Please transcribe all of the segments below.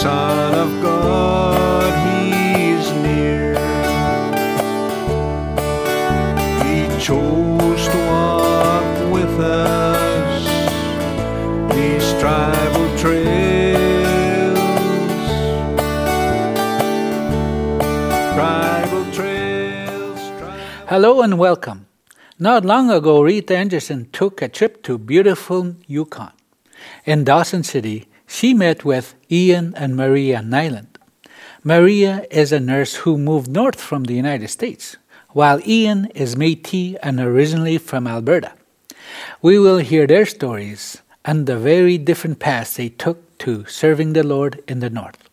Son of God, He's near. He chose to walk with us these tribal trails. Tribal trails. Tribal Hello and welcome. Not long ago, Rita Anderson took a trip to beautiful Yukon. In Dawson City, she met with Ian and Maria Nyland. Maria is a nurse who moved north from the United States, while Ian is Métis and originally from Alberta. We will hear their stories and the very different paths they took to serving the Lord in the north.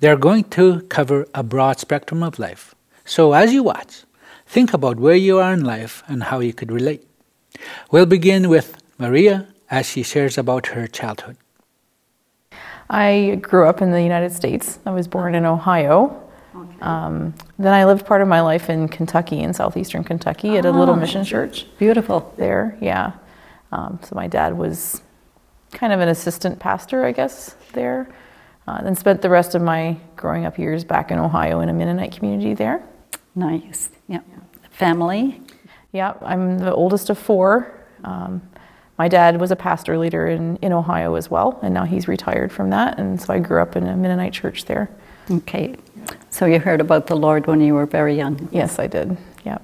They are going to cover a broad spectrum of life. So as you watch, think about where you are in life and how you could relate. We'll begin with Maria as she shares about her childhood. I grew up in the United States. I was born in Ohio. Um, then I lived part of my life in Kentucky, in southeastern Kentucky, at a little Ah, mission church Beautiful. there. Yeah. Um, so my dad was kind of an assistant pastor, I guess, there. Uh, then spent the rest of my growing up years back in Ohio in a Mennonite community there. Nice. Yeah. Family. Yeah, I'm the oldest of four. Um, my dad was a pastor leader in, in Ohio as well, and now he's retired from that. And so I grew up in a Mennonite church there. Okay. So you heard about the Lord when you were very young. Yes, I did. Yeah.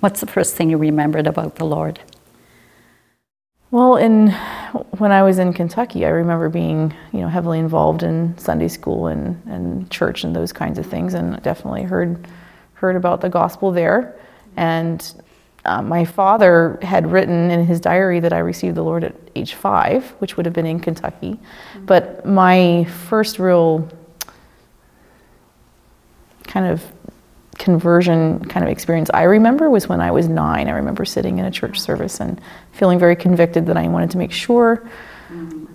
What's the first thing you remembered about the Lord? Well, in when I was in Kentucky, I remember being, you know, heavily involved in Sunday school and, and church and those kinds of things, and definitely heard heard about the gospel there. And uh, my father had written in his diary that I received the Lord at age five, which would have been in Kentucky. But my first real kind of conversion kind of experience I remember was when I was nine. I remember sitting in a church service and feeling very convicted that I wanted to make sure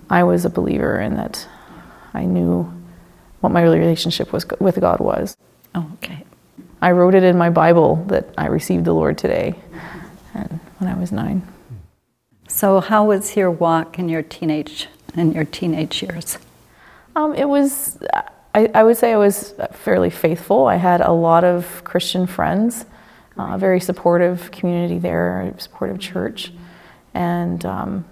I was a believer and that I knew what my relationship was with God was. Oh, okay. I wrote it in my Bible that I received the Lord today, when I was nine. So how was your walk in your teenage in your teenage years? Um, it was, I, I would say I was fairly faithful. I had a lot of Christian friends, a very supportive community there, a supportive church. And um,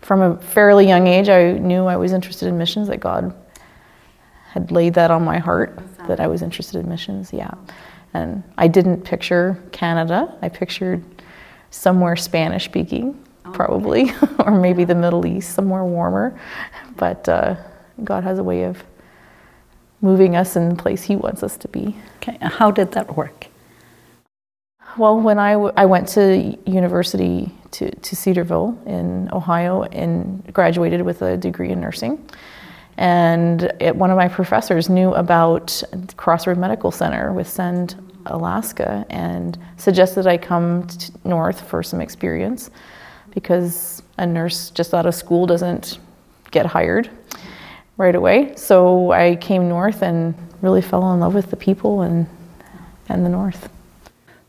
from a fairly young age, I knew I was interested in missions, that God had laid that on my heart, that I was interested in missions, yeah. And I didn't picture Canada, I pictured somewhere Spanish speaking, probably, or maybe the Middle East, somewhere warmer. But uh, God has a way of moving us in the place He wants us to be. Okay. How did that work? Well, when I, w- I went to university to, to Cedarville in Ohio and graduated with a degree in nursing, and it, one of my professors knew about Crossroad Medical Center with Send, Alaska, and suggested I come t- north for some experience because a nurse just out of school doesn't get hired right away. So I came north and really fell in love with the people and, and the north.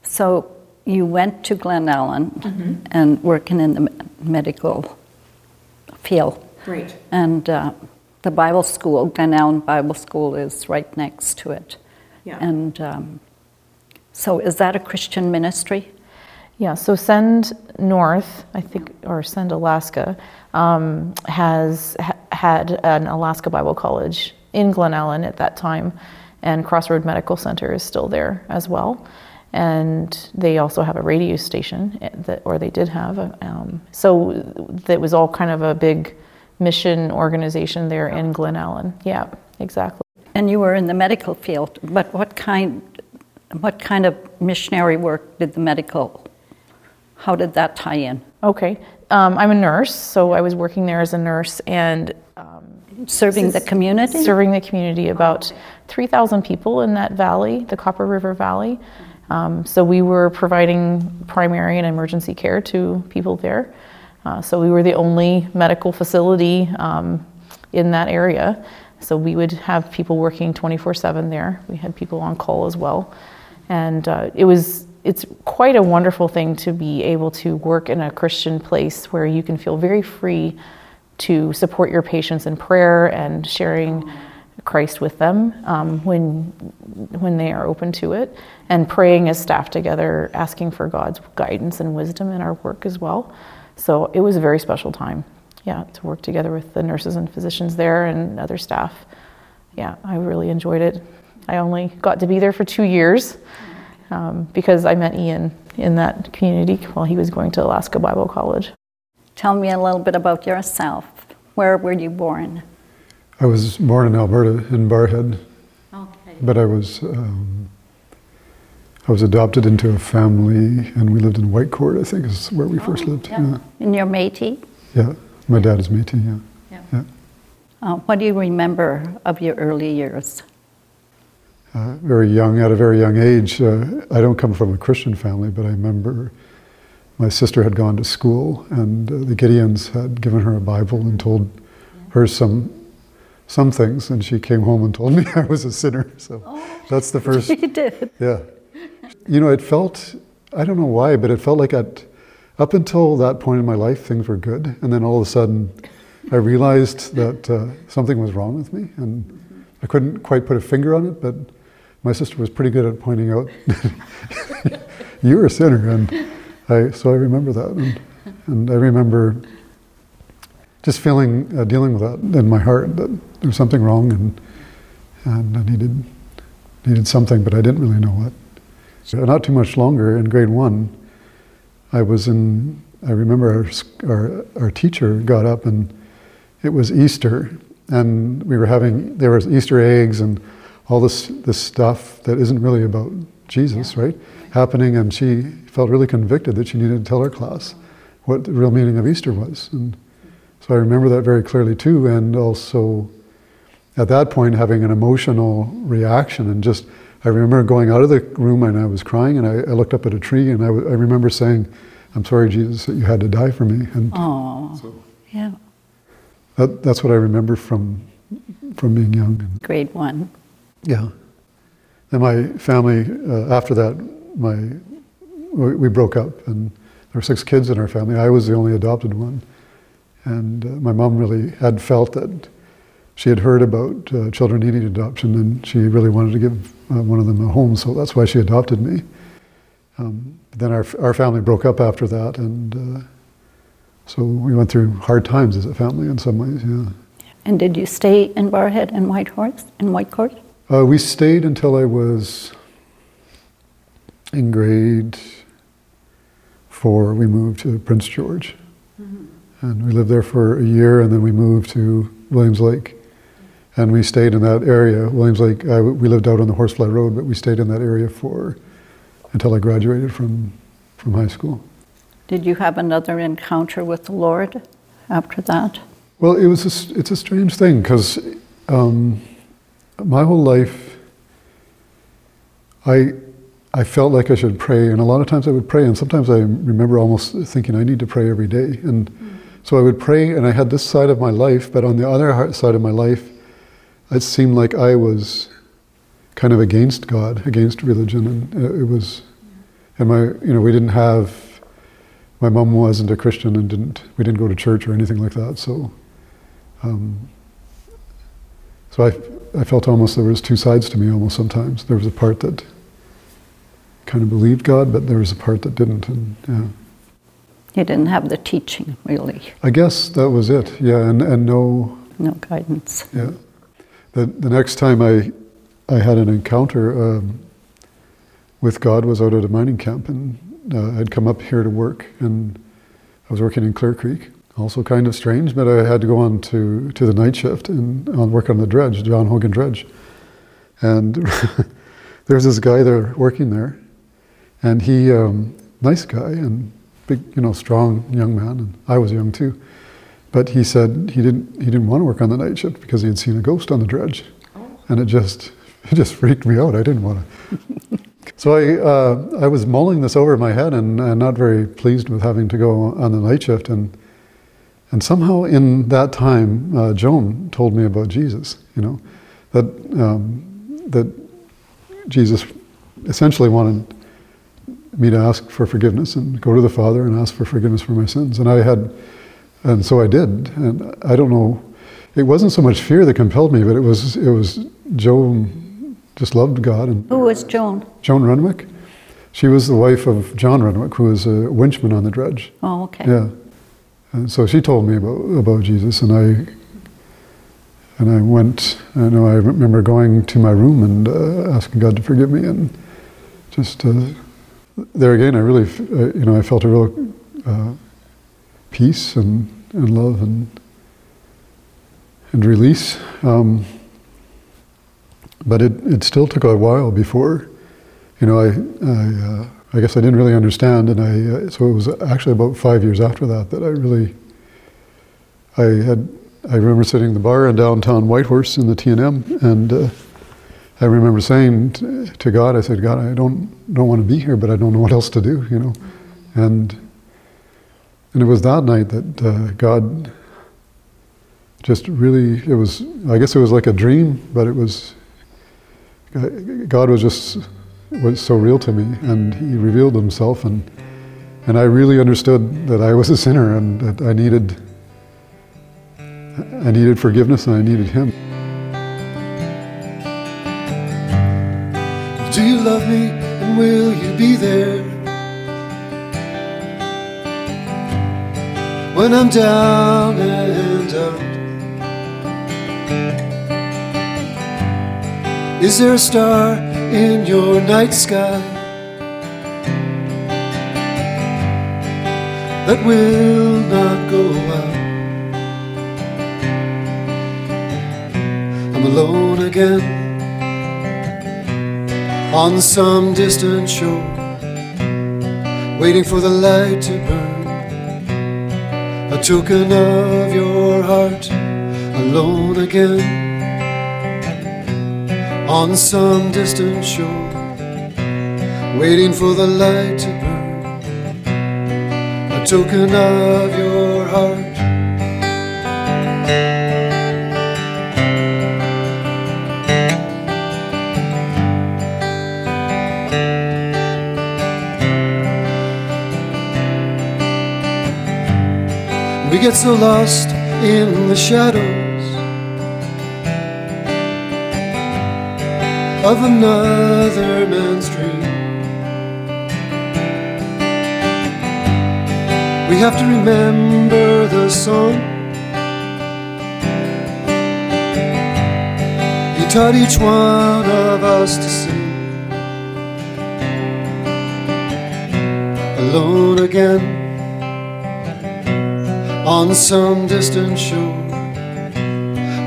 So you went to Glen Allen and working in the medical field. Great. And uh, the Bible school, Glennallen Bible School, is right next to it. Yeah. And um, so, is that a Christian ministry? Yeah, so Send North, I think, or Send Alaska, um, has ha- had an Alaska Bible College in Glennallen at that time, and Crossroad Medical Center is still there as well. And they also have a radio station, eh, that, or they did have. A, um, so that was all kind of a big mission organization there in Glennallen. Yeah, exactly. And you were in the medical field, but what kind, what kind of missionary work did the medical? How did that tie in? Okay, um, I'm a nurse, so I was working there as a nurse and Serving the community. serving the community, about 3,000 people in that valley, the Copper River Valley. Um, so we were providing primary and emergency care to people there. Uh, so we were the only medical facility um, in that area. So we would have people working 24/7 there. We had people on call as well, and uh, it was it's quite a wonderful thing to be able to work in a Christian place where you can feel very free to support your patients in prayer and sharing Christ with them um, when when they are open to it, and praying as staff together, asking for God's guidance and wisdom in our work as well. So it was a very special time, yeah, to work together with the nurses and physicians there and other staff. Yeah, I really enjoyed it. I only got to be there for two years um, because I met Ian in that community while he was going to Alaska Bible College. Tell me a little bit about yourself. Where were you born? I was born in Alberta, in Barrhead. Okay. but I was um, I was adopted into a family, and we lived in Whitecourt. I think is where we first lived. Yeah. And you're Métis? yeah, my dad is Métis. Yeah, yeah. Uh, what do you remember of your early years? Uh, very young, at a very young age. Uh, I don't come from a Christian family, but I remember my sister had gone to school, and uh, the Gideons had given her a Bible and told her some some things, and she came home and told me I was a sinner. So that's the first. You did. Yeah. You know, it felt, I don't know why, but it felt like at, up until that point in my life, things were good. And then all of a sudden, I realized that uh, something was wrong with me. And I couldn't quite put a finger on it, but my sister was pretty good at pointing out, you're a sinner. And I, so I remember that. And, and I remember just feeling, uh, dealing with that in my heart, that there was something wrong and, and I needed, needed something, but I didn't really know what. So not too much longer, in grade one, I was in, I remember our, our, our teacher got up and it was Easter and we were having, there was Easter eggs and all this, this stuff that isn't really about Jesus, right? Happening and she felt really convicted that she needed to tell her class what the real meaning of Easter was. And so I remember that very clearly too and also at that point having an emotional reaction and just I remember going out of the room and I was crying and I, I looked up at a tree and I, w- I remember saying, I'm sorry, Jesus, that you had to die for me. And Oh, yeah. that, that's what I remember from, from being young. Grade one. Yeah. And my family, uh, after that, my, we, we broke up and there were six kids in our family. I was the only adopted one. And uh, my mom really had felt that she had heard about uh, children needing adoption and she really wanted to give uh, one of them a home, so that's why she adopted me. Um, then our, our family broke up after that, and uh, so we went through hard times as a family in some ways, yeah. And did you stay in Barrhead and Whitehorse and Whitecourt? Uh, we stayed until I was in grade four. We moved to Prince George. And we lived there for a year, and then we moved to Williams Lake. And we stayed in that area. Williams Lake, I, we lived out on the Horsefly Road, but we stayed in that area for until I graduated from, from high school. Did you have another encounter with the Lord after that? Well, it was a it's a strange thing because um, my whole life, I I felt like I should pray, and a lot of times I would pray, and sometimes I remember almost thinking I need to pray every day, and so I would pray, and I had this side of my life, but on the other side of my life, it seemed like I was kind of against God, against religion, and uh, it was, and my you know we didn't have. My mom wasn't a Christian and didn't. We didn't go to church or anything like that. So, um, so I, I felt almost there was two sides to me. Almost sometimes there was a part that kind of believed God, but there was a part that didn't. And yeah, You didn't have the teaching, really, I guess that was it. Yeah, and and no, no guidance. yeah. The the next time I I had an encounter um, with God was out at a mining camp, and uh, I'd come up here to work, and I was working in Clear Creek. Also kind of strange, but I had to go on to, to the night shift and on work on the dredge, John Hogan Dredge. And there's this guy there working there, and he, um, nice guy and big, you know, strong young man, and I was young too. But he said he didn't he didn't want to work on the night shift because he had seen a ghost on the dredge, and it just it just freaked me out. I didn't want to. so I uh, I was mulling this over in my head and, and not very pleased with having to go on the night shift and and somehow in that time uh, Joan told me about Jesus. You know that um, that Jesus essentially wanted me to ask for forgiveness and go to the Father and ask for forgiveness for my sins, and I had. And so I did, and I don't know. it wasn't so much fear that compelled me, but it was it was Joan just loved God and Who was Joan? Joan Renwick. She was the wife of John Renwick, who was a winchman on the dredge. Oh, okay. Yeah. And so she told me about, about Jesus, and I and I went. I know I remember going to my room and uh, asking God to forgive me, and just uh, there again, I really, uh, you know, I felt a real uh, peace and, and love and and release. Um, but it, it still took a while before, you know, I I, uh, I guess I didn't really understand, and I uh, so it was actually about five years after that that I really I had I remember sitting in the bar in downtown Whitehorse in the T and M, and uh, I remember saying t- to God, I said, God, I don't don't want to be here, but I don't know what else to do, you know, and and it was that night that uh, God just really it was I guess it was like a dream, but it was God was just was so real to me, and He revealed Himself, and and I really understood that I was a sinner and that I needed I needed forgiveness and I needed Him. Do you love me and will you be there? When I'm down and out, is there a star in your night sky that will not go out? I'm alone again on some distant shore, waiting for the light to burn. A token of your heart, alone again on some distant shore, waiting for the light to burn. A token of your heart. We get so lost in the shadows of another man's dream. We have to remember the song He taught each one of us to sing. Alone again on some distant shore,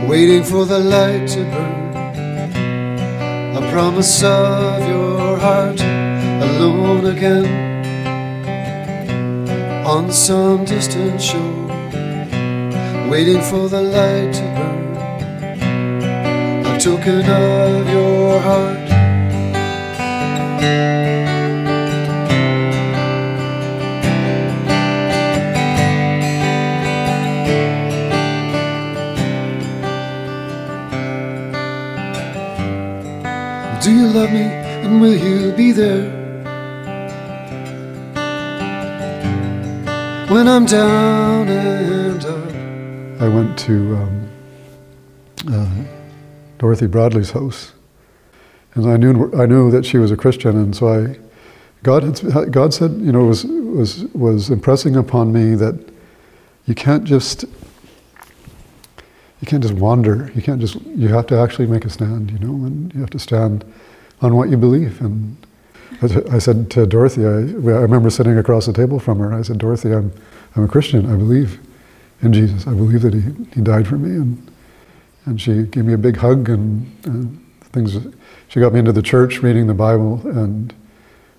waiting for the light to burn. Promise of your heart, alone again, on some distant shore, waiting for the light to burn. A token of your heart. You love me and will you be there? When I'm down and out. I went to um, uh, Dorothy Bradley's house, and I knew I knew that she was a Christian, and so I, God had God said, you know, was was was impressing upon me that you can't just you can't just wander. You can't just you have to actually make a stand, you know, and you have to stand on what you believe. And I said to Dorothy, I, I remember sitting across the table from her. I said, Dorothy, I'm I'm a Christian. I believe in Jesus. I believe that he, he died for me. And, and she gave me a big hug and, and things. She got me into the church reading the Bible, and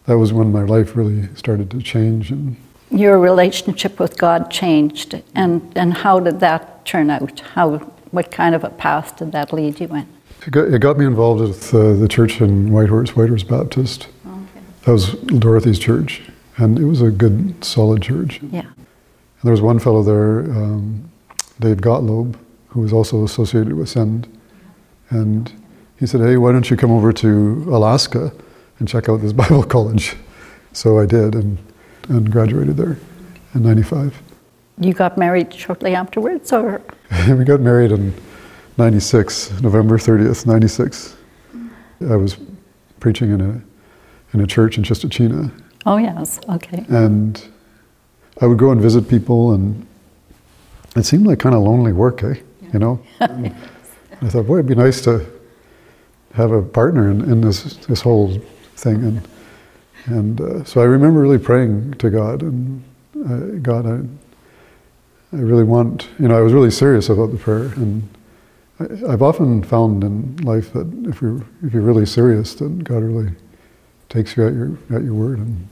that was when my life really started to change. And Your relationship with God changed, and, and how did that turn out? How, what kind of a path did that lead you in? It got, it got me involved with uh, the church in Whitehorse, Whitehorse Baptist. Okay. That was Dorothy's church, and it was a good, solid church. Yeah. And there was one fellow there, um, Dave Gottlob, who was also associated with Send. And he said, Hey, why don't you come over to Alaska and check out this Bible college? So I did and, and graduated there in 95. You got married shortly afterwards, or? we got married in 96, November 30th, 96. I was preaching in a, in a church in Chistochina, Oh, yes, okay. and I would go and visit people, and it seemed like kind of lonely work, eh? You know? And I thought, boy, it'd be nice to have a partner in, in this, this whole thing. And, and uh, so I remember really praying to God, and uh, God, I, I really want, you know, I was really serious about the prayer. And I've often found in life that if you're, if you're really serious, then God really takes you at your, at your word. And,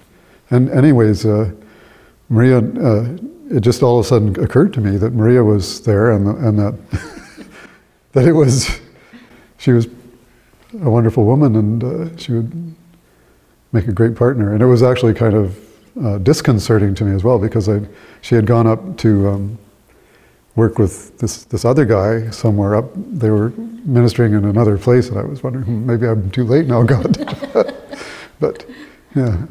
and anyways, uh, Maria, uh, it just all of a sudden occurred to me that Maria was there and, and that, that it was, she was a wonderful woman and uh, she would make a great partner. And it was actually kind of uh, disconcerting to me as well because I, she had gone up to um, work with this, this other guy somewhere up. They were ministering in another place, and I was wondering, hmm, maybe I'm too late now, God. but yeah,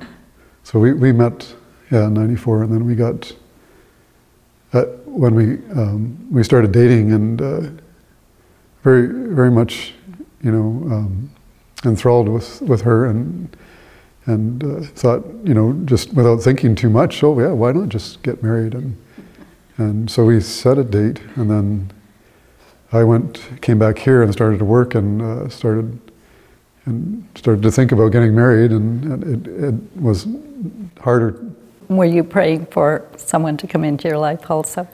so we, we met, yeah, in '94, and then we got uh, when we um, we started dating, and uh, very very much, you know, um, enthralled with with her, and and uh, thought, you know, just without thinking too much, oh yeah, why not just get married? And and so we set a date, and then I went, came back here, and started to work, and uh, started and started to think about getting married, and, and it, it was harder. Were you praying for someone to come into your life also?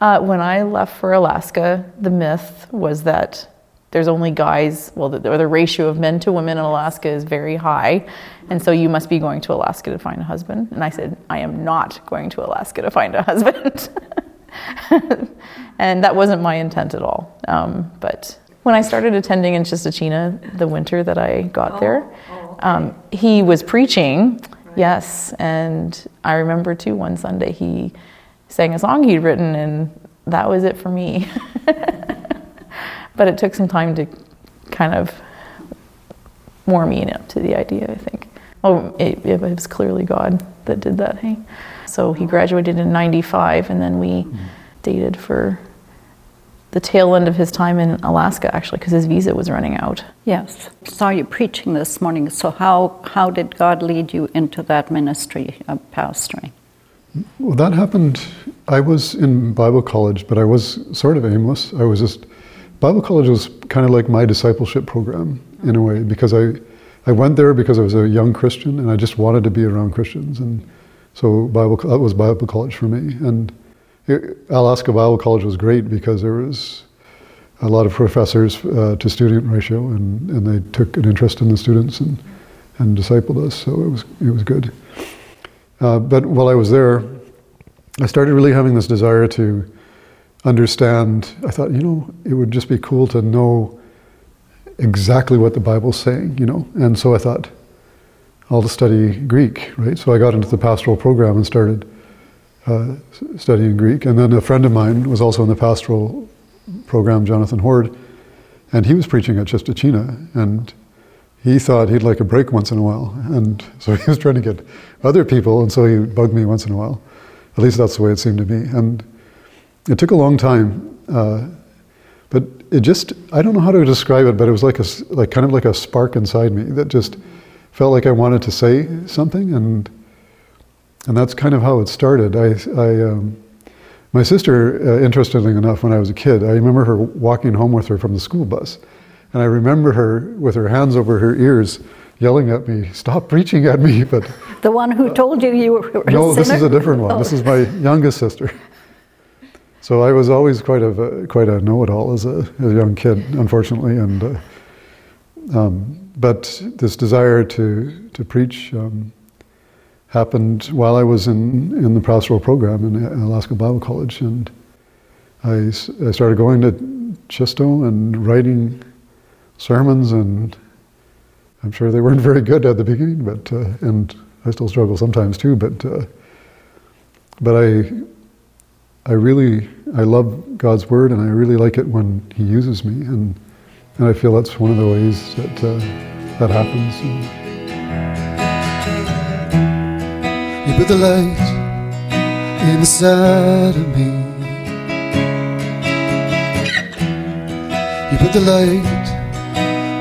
Uh, when I left for Alaska, the myth was that there's only guys, well, the, or the ratio of men to women in Alaska is very high, and so you must be going to Alaska to find a husband. And I said, I am not going to Alaska to find a husband. and that wasn't my intent at all. Um, but when I started attending in Chistochina the winter that I got there, um, he was preaching, yes, and I remember too one Sunday he sang a song he'd written, and that was it for me. but it took some time to kind of warm me up to the idea, I think. Oh, it, it was clearly God that did that, hey? So he graduated in 95, and then we mm-hmm. dated for the tail end of his time in Alaska, actually, because his visa was running out. Yes. Saw you preaching this morning. So how how did God lead you into that ministry of pastoring? Well, that happened. I was in Bible college, but I was sort of aimless. I was just Bible college was kind of like my discipleship program in a way because I I went there because I was a young Christian and I just wanted to be around Christians, and so Bible that was Bible college for me. And it, Alaska Bible College was great because there was a lot of professors uh, to student ratio, and, and they took an interest in the students and and discipled us. So it was it was good. Uh, but while I was there, I started really having this desire to understand. I thought, you know, it would just be cool to know exactly what the Bible's saying, you know. And so I thought, I'll study Greek, right? So I got into the pastoral program and started uh, studying Greek. And then a friend of mine was also in the pastoral program, Jonathan Horde, and he was preaching at Chistochina, and he thought he'd like a break once in a while. And so he was trying to get other people, and so he bugged me once in a while. At least that's the way it seemed to me. And it took a long time, uh, but it just, I don't know how to describe it, but it was like a, like kind of like a spark inside me that just felt like I wanted to say something, and and that's kind of how it started. I, I um, my sister, uh, interestingly enough, when I was a kid, I remember her walking home with her from the school bus, and I remember her with her hands over her ears, yelling at me, "Stop preaching at me!" But The one who told you you were a no, this is a different one. This is my youngest sister. So I was always quite a quite a know-it-all as a, as a young kid, unfortunately, and uh, um, but this desire to to preach um, happened while I was in in the pastoral program in Alaska Bible College, and I, I started going to Chisto and writing sermons, and I'm sure they weren't very good at the beginning, but uh, and I still struggle sometimes too, but. Uh, but I, I really, I love God's word, and I really like it when He uses me, and and I feel that's one of the ways that uh, that happens. You put the light inside of me. You put the light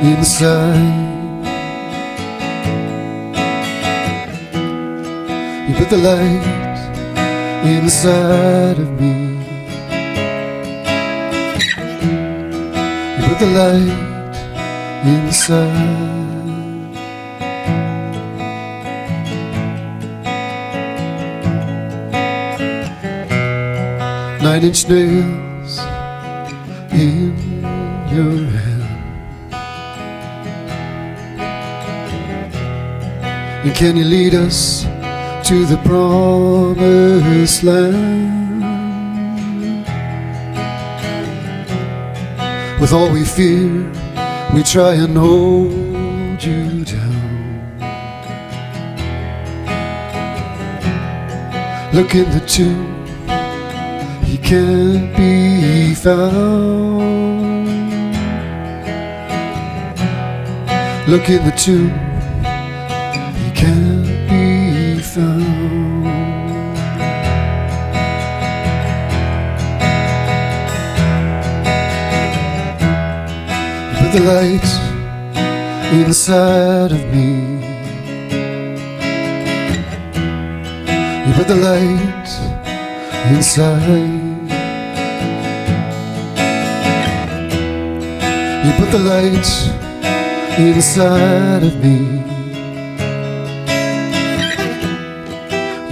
inside. You put the light inside of me. You put the light inside. Nine inch nails in your hand. And can you lead us to the promised land? With all we fear, we try and hold you down. Look in the tomb he can't be found. Look in the tomb, Put the light inside of me. You put the light inside. You put the light inside of me.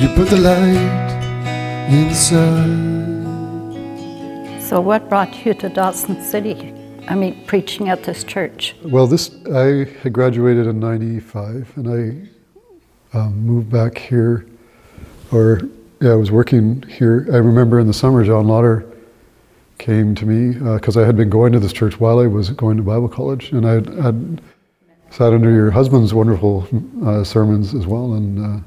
You put the light inside. So, what brought you to Dawson City? I mean, preaching at this church. Well, this I had graduated in '95, and I um, moved back here, or yeah, I was working here. I remember in the summer, John Lauder came to me because I had been going to this church while I was going to Bible college, and I had, had sat under your husband's wonderful uh, sermons as well. And uh,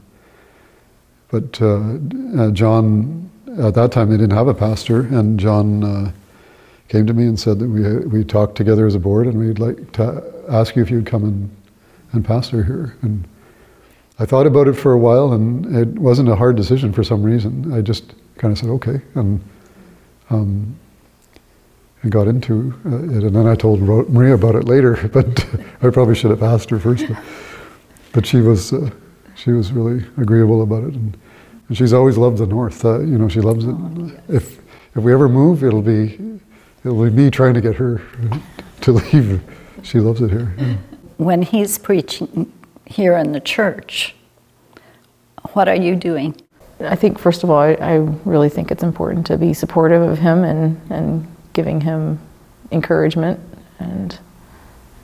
but uh, uh John, at that time, they didn't have a pastor, and John uh, came to me and said that we we talked together as a board, and we'd like to ask you if you'd come and and pastor here. And I thought about it for a while, and it wasn't a hard decision for some reason. I just kind of said okay, and um, and got into uh, it. And then I told Maria about it later, but I probably should have asked her first. But, but she was uh, she was really agreeable about it, and, and she's always loved the north. Uh, you know, she loves it. If if we ever move, it'll be it'll be me trying to get her to leave. She loves it here. Yeah. When he's preaching here in the church, what are you doing? I think, first of all, I, I, really think it's important to be supportive of him and, and giving him encouragement and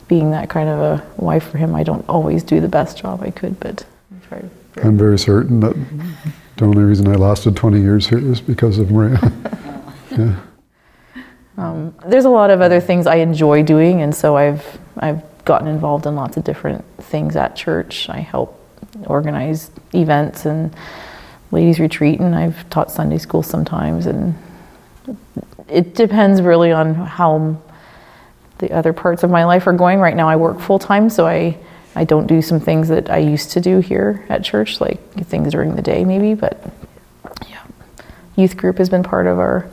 being that kind of a wife for him. I don't always do the best job I could, but I try. I'm very certain that the only reason I lasted 20 years here is because of Maria. yeah. Um, there's a lot of other things I enjoy doing, and so I've I've gotten involved in lots of different things at church. I help organize events and ladies retreat, and I've taught Sunday school sometimes, and it depends really on how the other parts of my life are going. Right now, I work full time, so I I don't do some things that I used to do here at church, like things during the day maybe. But yeah, youth group has been part of our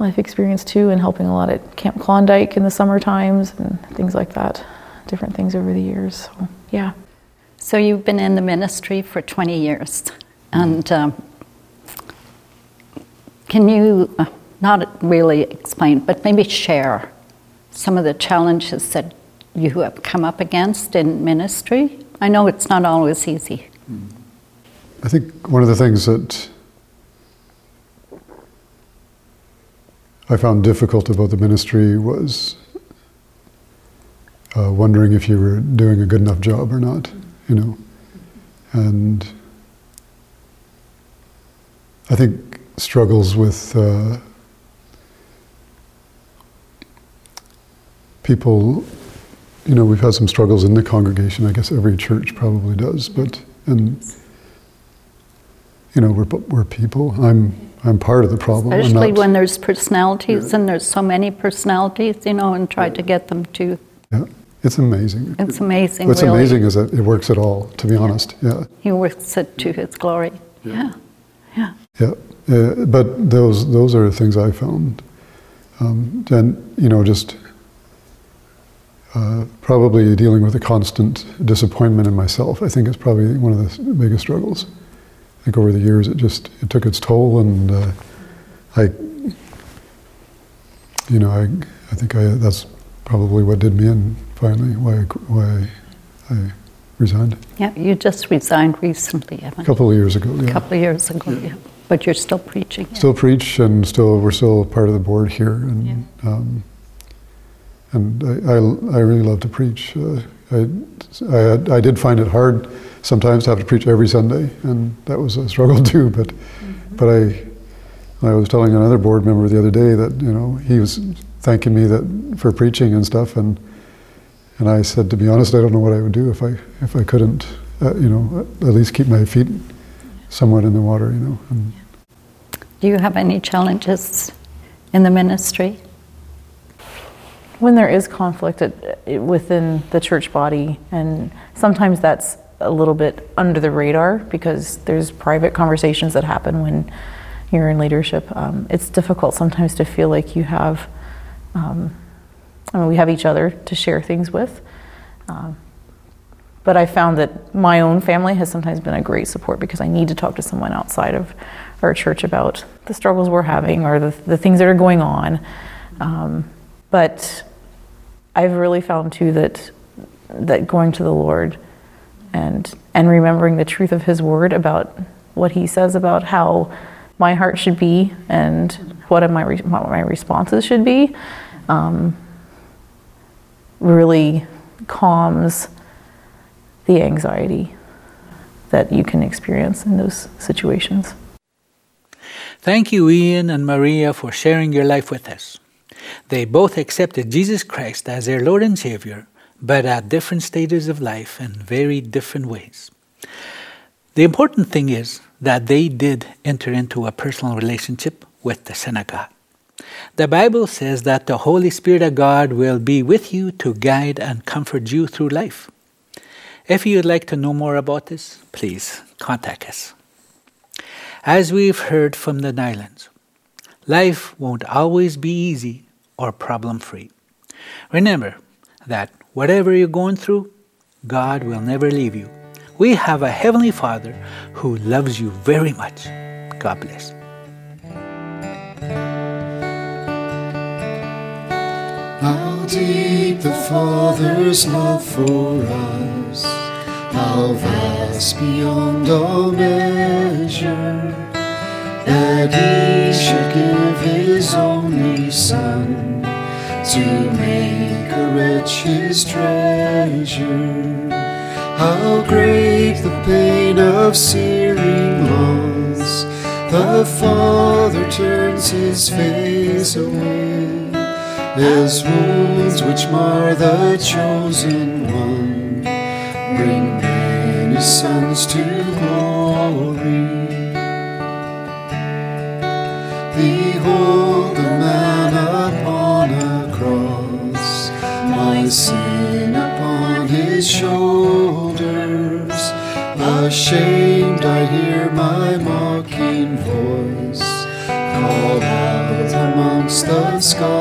life experience too, and helping a lot at Camp Klondike in the summer times and things like that. Different things over the years. So, yeah. So you've been in the ministry for 20 years, and um, can you? Uh, not really explain, but maybe share some of the challenges that you have come up against in ministry. I know it's not always easy. I think one of the things that I found difficult about the ministry was uh, wondering if you were doing a good enough job or not, you know. And I think struggles with uh, people, you know, we've had some struggles in the congregation. I guess every church probably does, but and you know, we're we're people. I'm I'm part of the problem. Especially when there's personalities yeah. and there's so many personalities, you know, and try to get them to. Yeah, it's amazing. It's amazing. What's really. amazing is that it works at all. To be honest, yeah. He works it to His glory. Yeah, yeah. Yeah, yeah. but those those are the things I found, um, and you know, just uh, probably dealing with a constant disappointment in myself. I think is probably one of the biggest struggles. I think over the years it just it took its toll, and uh, I, you know, I I think I that's probably what did me in finally. Why I, why I resigned Yeah, you just resigned recently, Evan. a couple of years ago. A couple of years ago, yeah. But you're still preaching. Still preach, and still we're still part of the board here, and um, and I, I, I really love to preach. Uh, I, I, I did find it hard sometimes to have to preach every Sunday, and that was a struggle too. But but I I was telling another board member the other day that you know he was thanking me that for preaching and stuff, and and I said to be honest, I don't know what I would do if I if I couldn't uh, you know at least keep my feet somewhat in the water, you know. And, Do you have any challenges in the ministry? When there is conflict it, it, within the church body, and sometimes that's a little bit under the radar because there's private conversations that happen when you're in leadership. Um, it's difficult sometimes to feel like you have, um, I mean, we have each other to share things with. Um, but I found that my own family has sometimes been a great support because I need to talk to someone outside of our church about the struggles we're having or the, the things that are going on. Um, but I've really found too that that going to the Lord and and remembering the truth of His Word about what He says about how my heart should be and what my what my responses should be, um, really calms the anxiety that you can experience in those situations. Thank you, Ian and Maria, for sharing your life with us. They both accepted Jesus Christ as their Lord and Savior, but at different stages of life in very different ways. The important thing is that they did enter into a personal relationship with the Son of God. The Bible says that the Holy Spirit of God will be with you to guide and comfort you through life. If you'd like to know more about this, please contact us. As we've heard from the Nylands, life won't always be easy or problem free. Remember that whatever you're going through, God will never leave you. We have a Heavenly Father who loves you very much. God bless. How deep the Father's love for us, how vast beyond all measure, that He should give His only Son to make a wretch His treasure. How great the pain of searing loss, the Father turns His face away. His wounds which mar the chosen one bring many sons to mocking